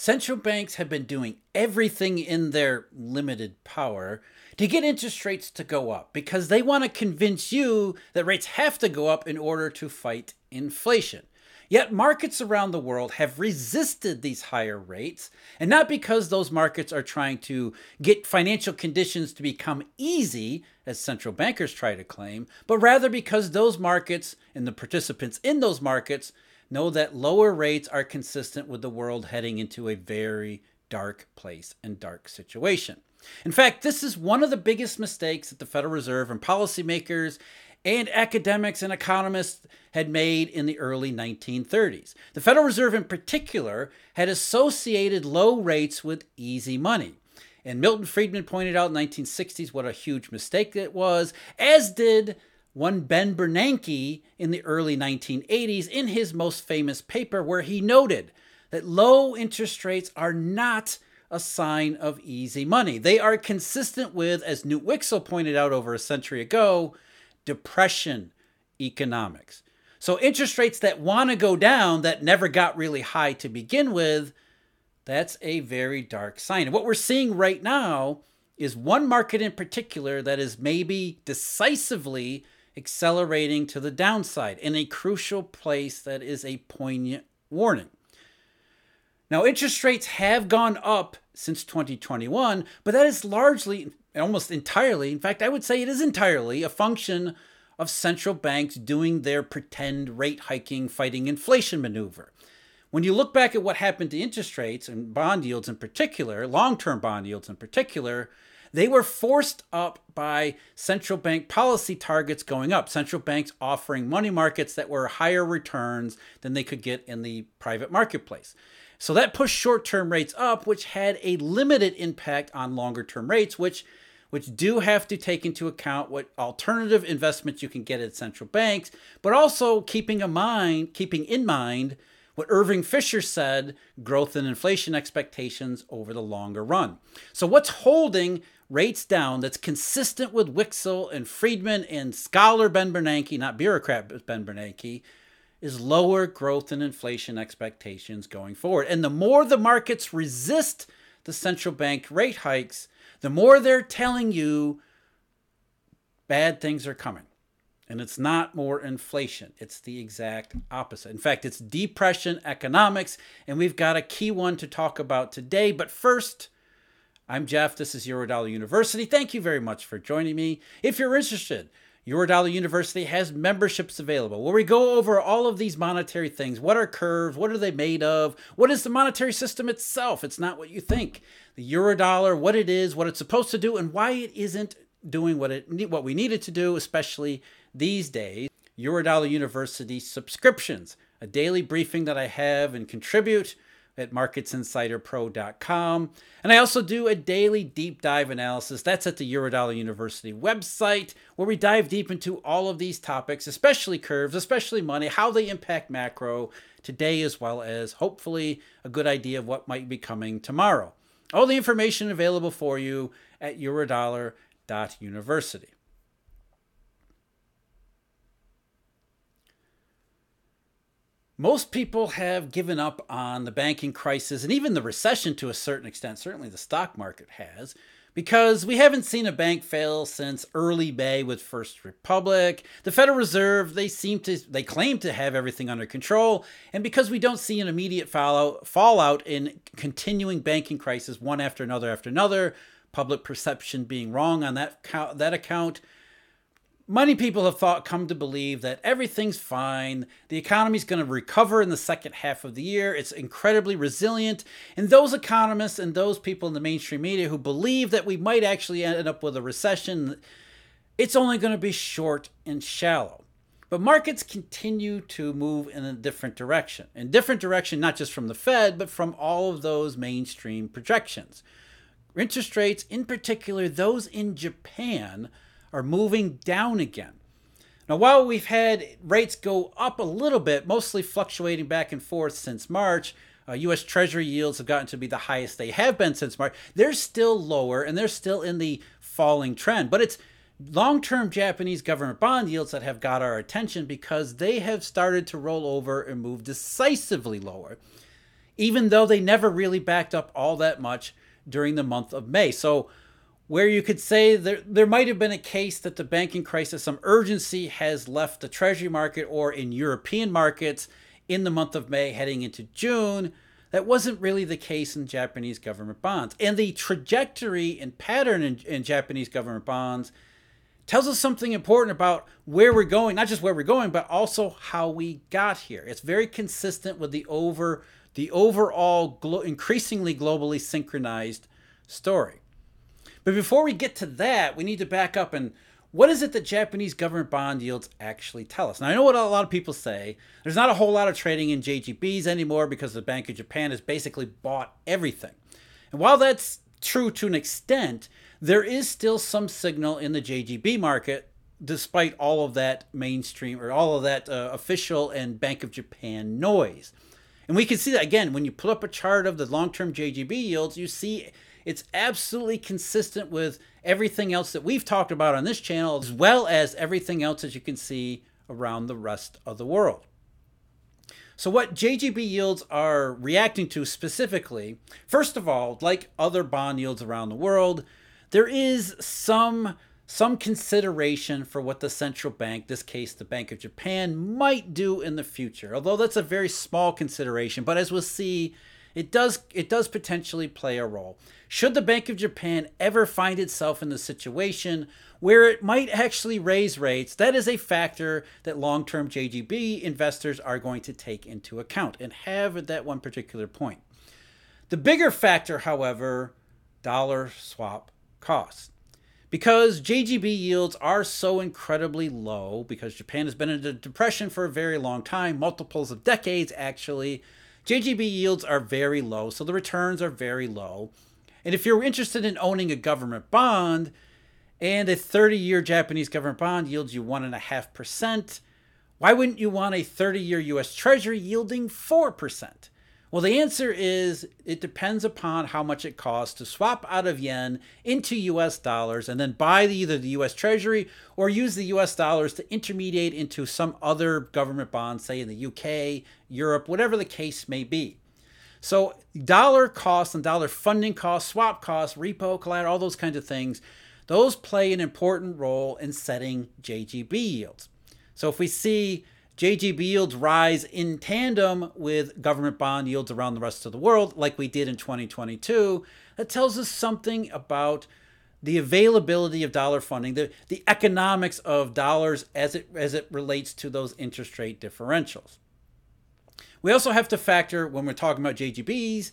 central banks have been doing everything in their limited power to get interest rates to go up because they want to convince you that rates have to go up in order to fight inflation. Yet markets around the world have resisted these higher rates, and not because those markets are trying to get financial conditions to become easy, as central bankers try to claim, but rather because those markets and the participants in those markets know that lower rates are consistent with the world heading into a very dark place and dark situation. In fact, this is one of the biggest mistakes that the Federal Reserve and policymakers and academics and economists had made in the early 1930s. The Federal Reserve, in particular, had associated low rates with easy money. And Milton Friedman pointed out in the 1960s what a huge mistake it was, as did one Ben Bernanke in the early 1980s in his most famous paper, where he noted that low interest rates are not a sign of easy money. They are consistent with, as Knut Wicksell pointed out over a century ago, depression economics. So interest rates that want to go down that never got really high to begin with, that's a very dark sign. And what we're seeing right now is one market in particular that is maybe decisively accelerating to the downside in a crucial place that is a poignant warning. Now, interest rates have gone up since 2021, but that is largely, almost entirely, in fact, I would say it is entirely a function of central banks doing their pretend rate hiking, fighting inflation maneuver. When you look back at what happened to interest rates and bond yields in particular, long term bond yields in particular, they were forced up by central bank policy targets going up, central banks offering money markets that were higher returns than they could get in the private marketplace. So that pushed short-term rates up, which had a limited impact on longer-term rates, which which do have to take into account what alternative investments you can get at central banks, but also keeping in mind, keeping in mind what Irving Fisher said, growth and inflation expectations over the longer run. So what's holding rates down that's consistent with Wicksell and Friedman and scholar Ben Bernanke, not bureaucrat Ben Bernanke, is lower growth and inflation expectations going forward. And the more the markets resist the central bank rate hikes, the more they're telling you bad things are coming. And it's not more inflation, it's the exact opposite. In fact, it's depression economics, and we've got a key one to talk about today. But first, I'm Jeff. This is Eurodollar University. Thank you very much for joining me. If you're interested, Eurodollar University has memberships available where we go over all of these monetary things. What are curves? What are they made of? What is the monetary system itself? It's not what you think. The Eurodollar, what it is, what it's supposed to do, and why it isn't doing what it what we needed to do, especially these days. Eurodollar University subscriptions, a daily briefing that I have and contribute at marketsinsiderpro.com. And I also do a daily deep dive analysis. That's at the Eurodollar University website, where we dive deep into all of these topics, especially curves, especially money, how they impact macro today, as well as hopefully a good idea of what might be coming tomorrow. All the information available for you at eurodollar.university. most people have given up on the banking crisis and even the recession to a certain extent. Certainly the stock market has, because we haven't seen a bank fail since early May with First Republic. The Federal Reserve, they seem to, they claim to have everything under control. And because we don't see an immediate fallout, fallout in continuing banking crisis one after another after another, public perception being wrong on that, that account, Many people have thought, come to believe that everything's fine. The economy's going to recover in the second half of the year. It's incredibly resilient. And those economists and those people in the mainstream media who believe that we might actually end up with a recession, it's only going to be short and shallow. But markets continue to move in a different direction. In different direction, not just from the Fed, but from all of those mainstream projections. Interest rates, in particular, those in Japan, are moving down again. Now, while we've had rates go up a little bit, mostly fluctuating back and forth since March, uh, U.S. Treasury yields have gotten to be the highest they have been since March. They're still lower and they're still in the falling trend. But it's long term Japanese government bond yields that have got our attention because they have started to roll over and move decisively lower. even though they never really backed up all that much during the month of May. So, where you could say there, there might have been a case that the banking crisis, some urgency has left the treasury market or in European markets in the month of May heading into June. That wasn't really the case in Japanese government bonds. And the trajectory and pattern in, in Japanese government bonds tells us something important about where we're going, not just where we're going, but also how we got here. It's very consistent with the over the overall glo- increasingly globally synchronized story. But before we get to that, we need to back up and what is it that Japanese government bond yields actually tell us? Now, I know what a lot of people say. There's not a whole lot of trading in JGBs anymore because the Bank of Japan has basically bought everything. And while that's true to an extent, there is still some signal in the JGB market, despite all of that mainstream or all of that uh, official and Bank of Japan noise. And we can see that again when you put up a chart of the long term JGB yields, you see it's absolutely consistent with everything else that we've talked about on this channel, as well as everything else that you can see around the rest of the world. So, what JGB yields are reacting to specifically, first of all, like other bond yields around the world, there is some some consideration for what the central bank, this case the Bank of Japan, might do in the future. Although that's a very small consideration, but as we'll see, it does it does potentially play a role. Should the Bank of Japan ever find itself in the situation where it might actually raise rates, that is a factor that long-term JGB investors are going to take into account and have at that one particular point. The bigger factor, however, dollar swap costs. Because JGB yields are so incredibly low, because Japan has been in a depression for a very long time, multiples of decades actually, JGB yields are very low, so the returns are very low. And if you're interested in owning a government bond, and a 30 year Japanese government bond yields you 1.5%, why wouldn't you want a 30 year US Treasury yielding 4%? Well, the answer is it depends upon how much it costs to swap out of yen into US dollars and then buy either the US Treasury or use the US dollars to intermediate into some other government bond, say in the UK, Europe, whatever the case may be. So, dollar costs and dollar funding costs, swap costs, repo, collateral, all those kinds of things, those play an important role in setting JGB yields. So, if we see JGB yields rise in tandem with government bond yields around the rest of the world, like we did in 2022. That tells us something about the availability of dollar funding, the, the economics of dollars as it as it relates to those interest rate differentials. We also have to factor when we're talking about JGBs,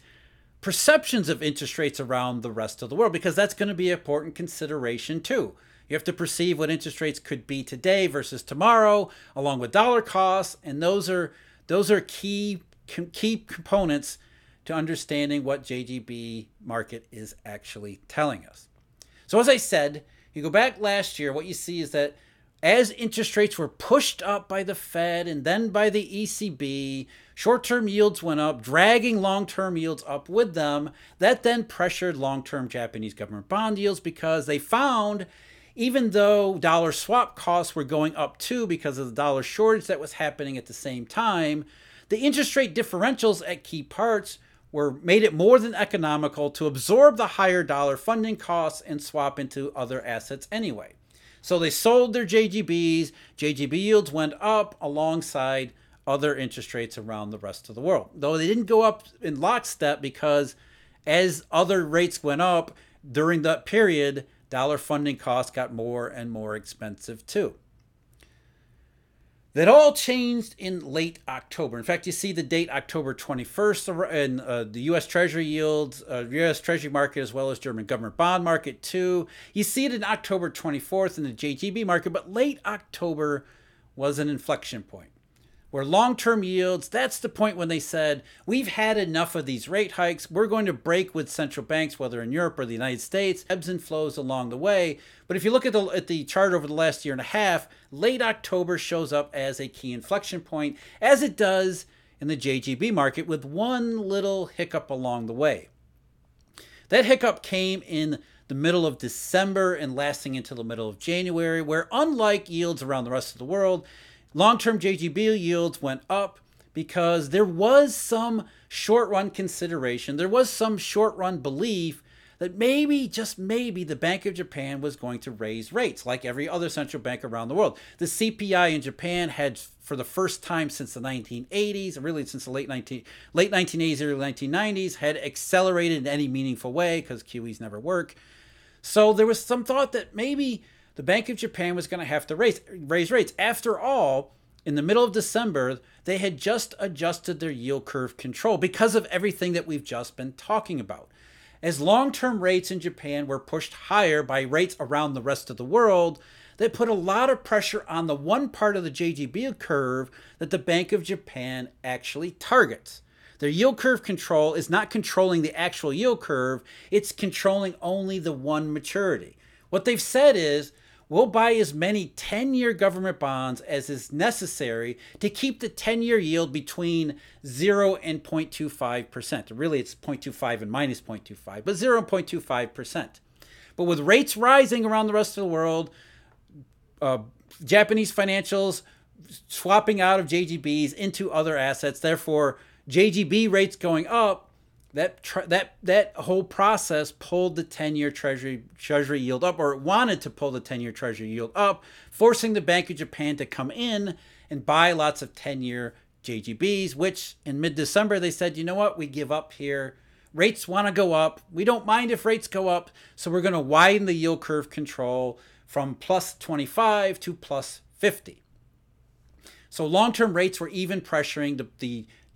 perceptions of interest rates around the rest of the world, because that's going to be an important consideration too. You have to perceive what interest rates could be today versus tomorrow, along with dollar costs, and those are those are key key components to understanding what JGB market is actually telling us. So as I said, you go back last year, what you see is that as interest rates were pushed up by the Fed and then by the ECB, short term yields went up, dragging long term yields up with them. That then pressured long term Japanese government bond yields because they found even though dollar swap costs were going up too because of the dollar shortage that was happening at the same time, the interest rate differentials at key parts were made it more than economical to absorb the higher dollar funding costs and swap into other assets anyway. So they sold their JGBs, JGB yields went up alongside other interest rates around the rest of the world. Though they didn't go up in lockstep because as other rates went up during that period, dollar funding costs got more and more expensive too. That all changed in late October. In fact, you see the date October 21st in uh, the U.S. Treasury yields, uh, U.S. Treasury market, as well as German government bond market too. You see it in October 24th in the JGB market, but late October was an inflection point where long term yields, that's the point when they said, we've had enough of these rate hikes. We're going to break with central banks, whether in Europe or the United States, ebbs and flows along the way. But if you look at the, at the chart over the last year and a half, late October shows up as a key inflection point, as it does in the JGB market, with one little hiccup along the way. That hiccup came in the middle of December and lasting until the middle of January, where unlike yields around the rest of the world, Long term JGB yields went up because there was some short run consideration. There was some short run belief that maybe, just maybe, the Bank of Japan was going to raise rates like every other central bank around the world. The CPI in Japan had, for the first time since the 1980s, really since the late 19 late 1980s, early 1990s, had accelerated in any meaningful way because QEs never work. So there was some thought that maybe the Bank of Japan was going to have to raise raise rates. After all, in the middle of December, they had just adjusted their yield curve control because of everything that we've just been talking about. As long term rates in Japan were pushed higher by rates around the rest of the world, that put a lot of pressure on the one part of the JGB curve that the Bank of Japan actually targets. Their yield curve control is not controlling the actual yield curve, it's controlling only the one maturity. What they've said is We'll buy as many 10 year government bonds as is necessary to keep the 10 year yield between 0 and 0.25%. Really, it's 0.25 and minus 0.25, but 0 and 0.25%. But with rates rising around the rest of the world, uh, Japanese financials swapping out of JGBs into other assets, therefore, JGB rates going up, that that that whole process pulled the 10-year treasury treasury yield up or wanted to pull the 10-year treasury yield up forcing the bank of japan to come in and buy lots of 10-year jgbs which in mid-december they said you know what? We give up here. Rates want to go up. We don't mind if rates go up. So we're going to widen the yield curve control from plus 25 to plus 50 so long-term rates were even pressuring the,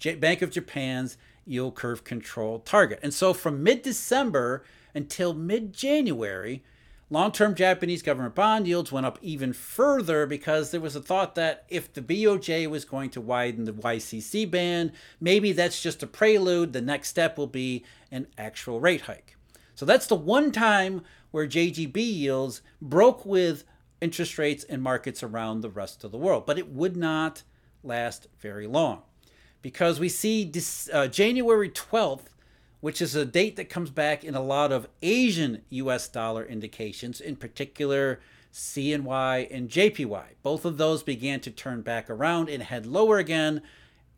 the bank of japan's yield curve control target. And so from mid December until mid January, long term Japanese government bond yields went up even further because there was a thought that if the BOJ was going to widen the YCC band, maybe that's just a prelude. The next step will be an actual rate hike. So that's the one time where JGB yields broke with interest rates and markets around the rest of the world, but it would not last very long because we see this, uh, January 12th, which is a date that comes back in a lot of Asian US dollar indications, in particular CNY and JPY. Both of those began to turn back around and head lower again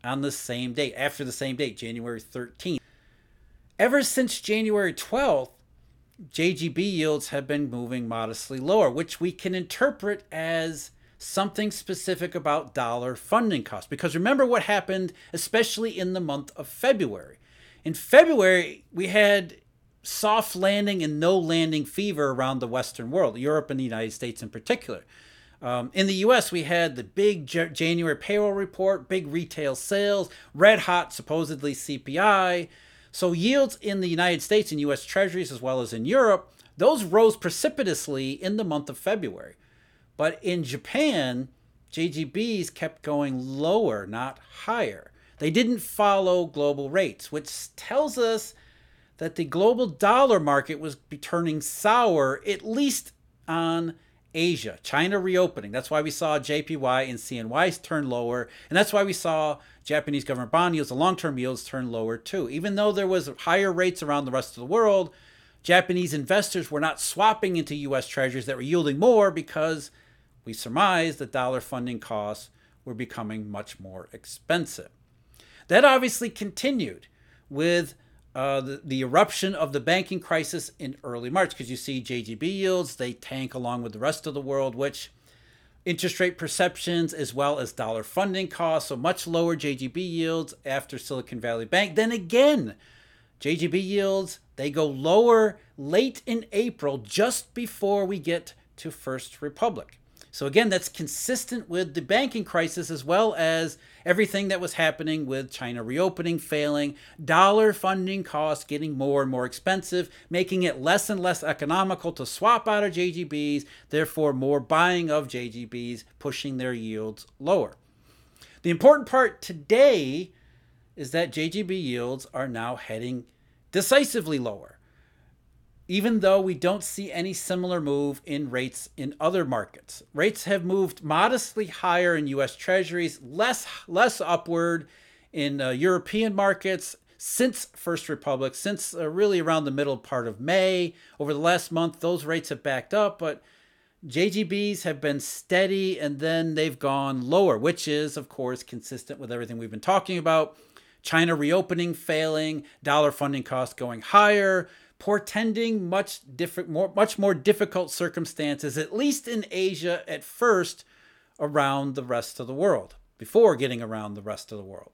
on the same date, after the same date, January 13th. Ever since January 12th, JGB yields have been moving modestly lower, which we can interpret as something specific about dollar funding costs. Because remember what happened, especially in the month of February. In February, we had soft landing and no landing fever around the Western world, Europe and the United States in particular. Um, in the US, we had the big J- January payroll report, big retail sales, red hot, supposedly CPI. So, yields in the United States and US treasuries, as well as in Europe, those rose precipitously in the month of February. But in Japan, JGBs kept going lower, not higher. They didn't follow global rates, which tells us that the global dollar market was turning sour, at least on Asia. China reopening. That's why we saw JPY and CNYs turn lower. And that's why we saw Japanese government bond yields, the long term yields, turn lower too. Even though there was higher rates around the rest of the world, Japanese investors were not swapping into US treasuries that were yielding more because we surmised that dollar funding costs were becoming much more expensive. That obviously continued with uh, the, the eruption of the banking crisis in early March because you see JGB yields, they tank along with the rest of the world, which interest rate perceptions as well as dollar funding costs, so much lower JGB yields after Silicon Valley Bank. Then again, JGB yields, they go lower late in April, just before we get to First Republic. So again, that's consistent with the banking crisis as well as everything that was happening with China reopening, failing, dollar funding costs getting more and more expensive, making it less and less economical to swap out of JGBs, therefore more buying of JGBs, pushing their yields lower. The important part today is that JGB yields are now heading decisively lower even though we don't see any similar move in rates in other markets. Rates have moved modestly higher in US Treasuries, less less upward in uh, European markets since First Republic, since uh, really around the middle part of May. Over the last month, those rates have backed up, but JGBs have been steady and then they've gone lower, which is, of course, consistent with everything we've been talking about China reopening failing, dollar funding costs going higher, portending much different more much more difficult circumstances at least in Asia at first around the rest of the world before getting around the rest of the world.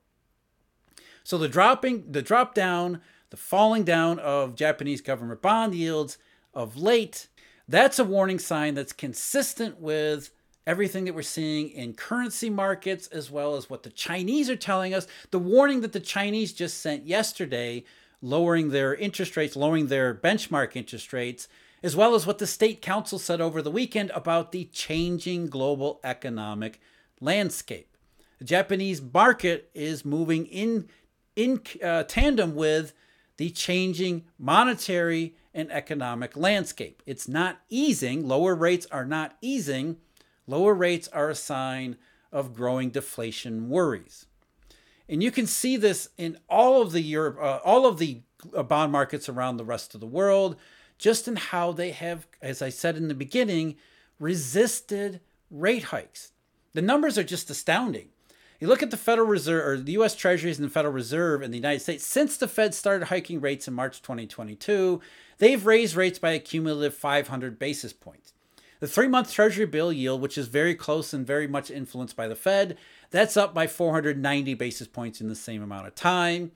So the dropping the drop down, the falling down of Japanese government bond yields of late, that's a warning sign that's consistent with everything that we're seeing in currency markets as well as what the Chinese are telling us. The warning that the Chinese just sent yesterday, lowering their interest rates, lowering their benchmark interest rates, as well as what the state council said over the weekend about the changing global economic landscape. The Japanese market is moving in in uh, tandem with the changing monetary and economic landscape. It's not easing, lower rates are not easing. Lower rates are a sign of growing deflation worries. And you can see this in all of the Europe, uh, all of the uh, bond markets around the rest of the world, just in how they have, as I said in the beginning, resisted rate hikes. The numbers are just astounding. You look at the Federal Reserve or the US Treasuries and the Federal Reserve in the United States, since the Fed started hiking rates in March 2022, they've raised rates by a cumulative 500 basis points. The three month Treasury bill yield, which is very close and very much influenced by the Fed, that's up by 490 basis points in the same amount of time.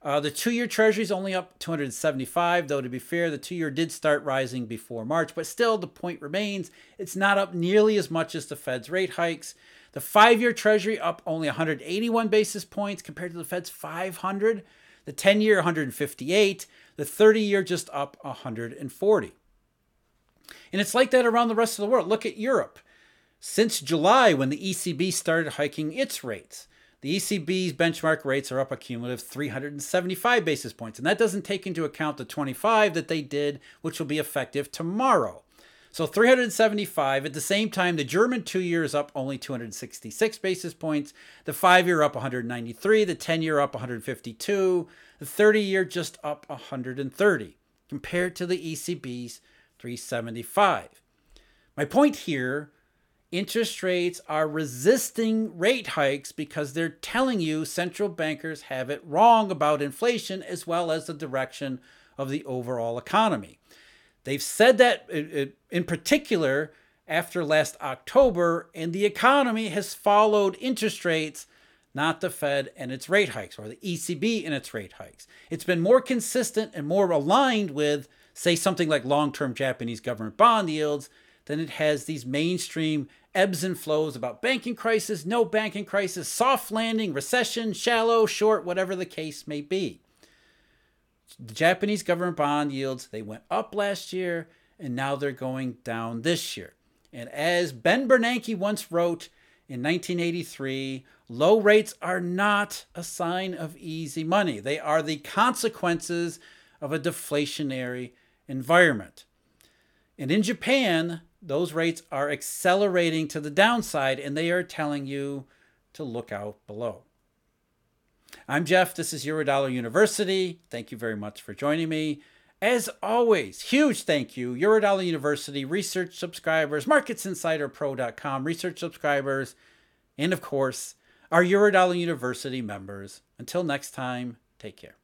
Uh, the two year Treasury is only up 275, though to be fair, the two year did start rising before March, but still the point remains it's not up nearly as much as the Fed's rate hikes. The five year Treasury up only 181 basis points compared to the Fed's 500. The 10 year 158. The 30 year just up 140. And it's like that around the rest of the world. Look at Europe. Since July, when the ECB started hiking its rates, the ECB's benchmark rates are up a cumulative 375 basis points. And that doesn't take into account the 25 that they did, which will be effective tomorrow. So 375. At the same time, the German two year is up only 266 basis points. The five year up 193. The 10 year up 152. The 30 year just up 130 compared to the ECB's 375. My point here interest rates are resisting rate hikes because they're telling you central bankers have it wrong about inflation as well as the direction of the overall economy. They've said that uh, uh, in particular after last October, and the economy has followed interest rates, not the Fed and its rate hikes, or the ECB and its rate hikes. It's been more consistent and more aligned with, say, something like long term Japanese government bond yields than it has these mainstream ebbs and flows about banking crisis, no banking crisis, soft landing, recession, shallow, short, whatever the case may be the Japanese government bond yields, they went up last year and now they're going down this year. And as Ben Bernanke once wrote in 1983, low rates are not a sign of easy money. They are the consequences of a deflationary environment. And in Japan, those rates are accelerating to the downside and they are telling you to look out below. I'm Jeff. This is Eurodollar University. Thank you very much for joining me. As always, huge thank you, Eurodollar University research subscribers, MarketsInsiderPro.com research subscribers, and of course, our Eurodollar University members. Until next time, take care.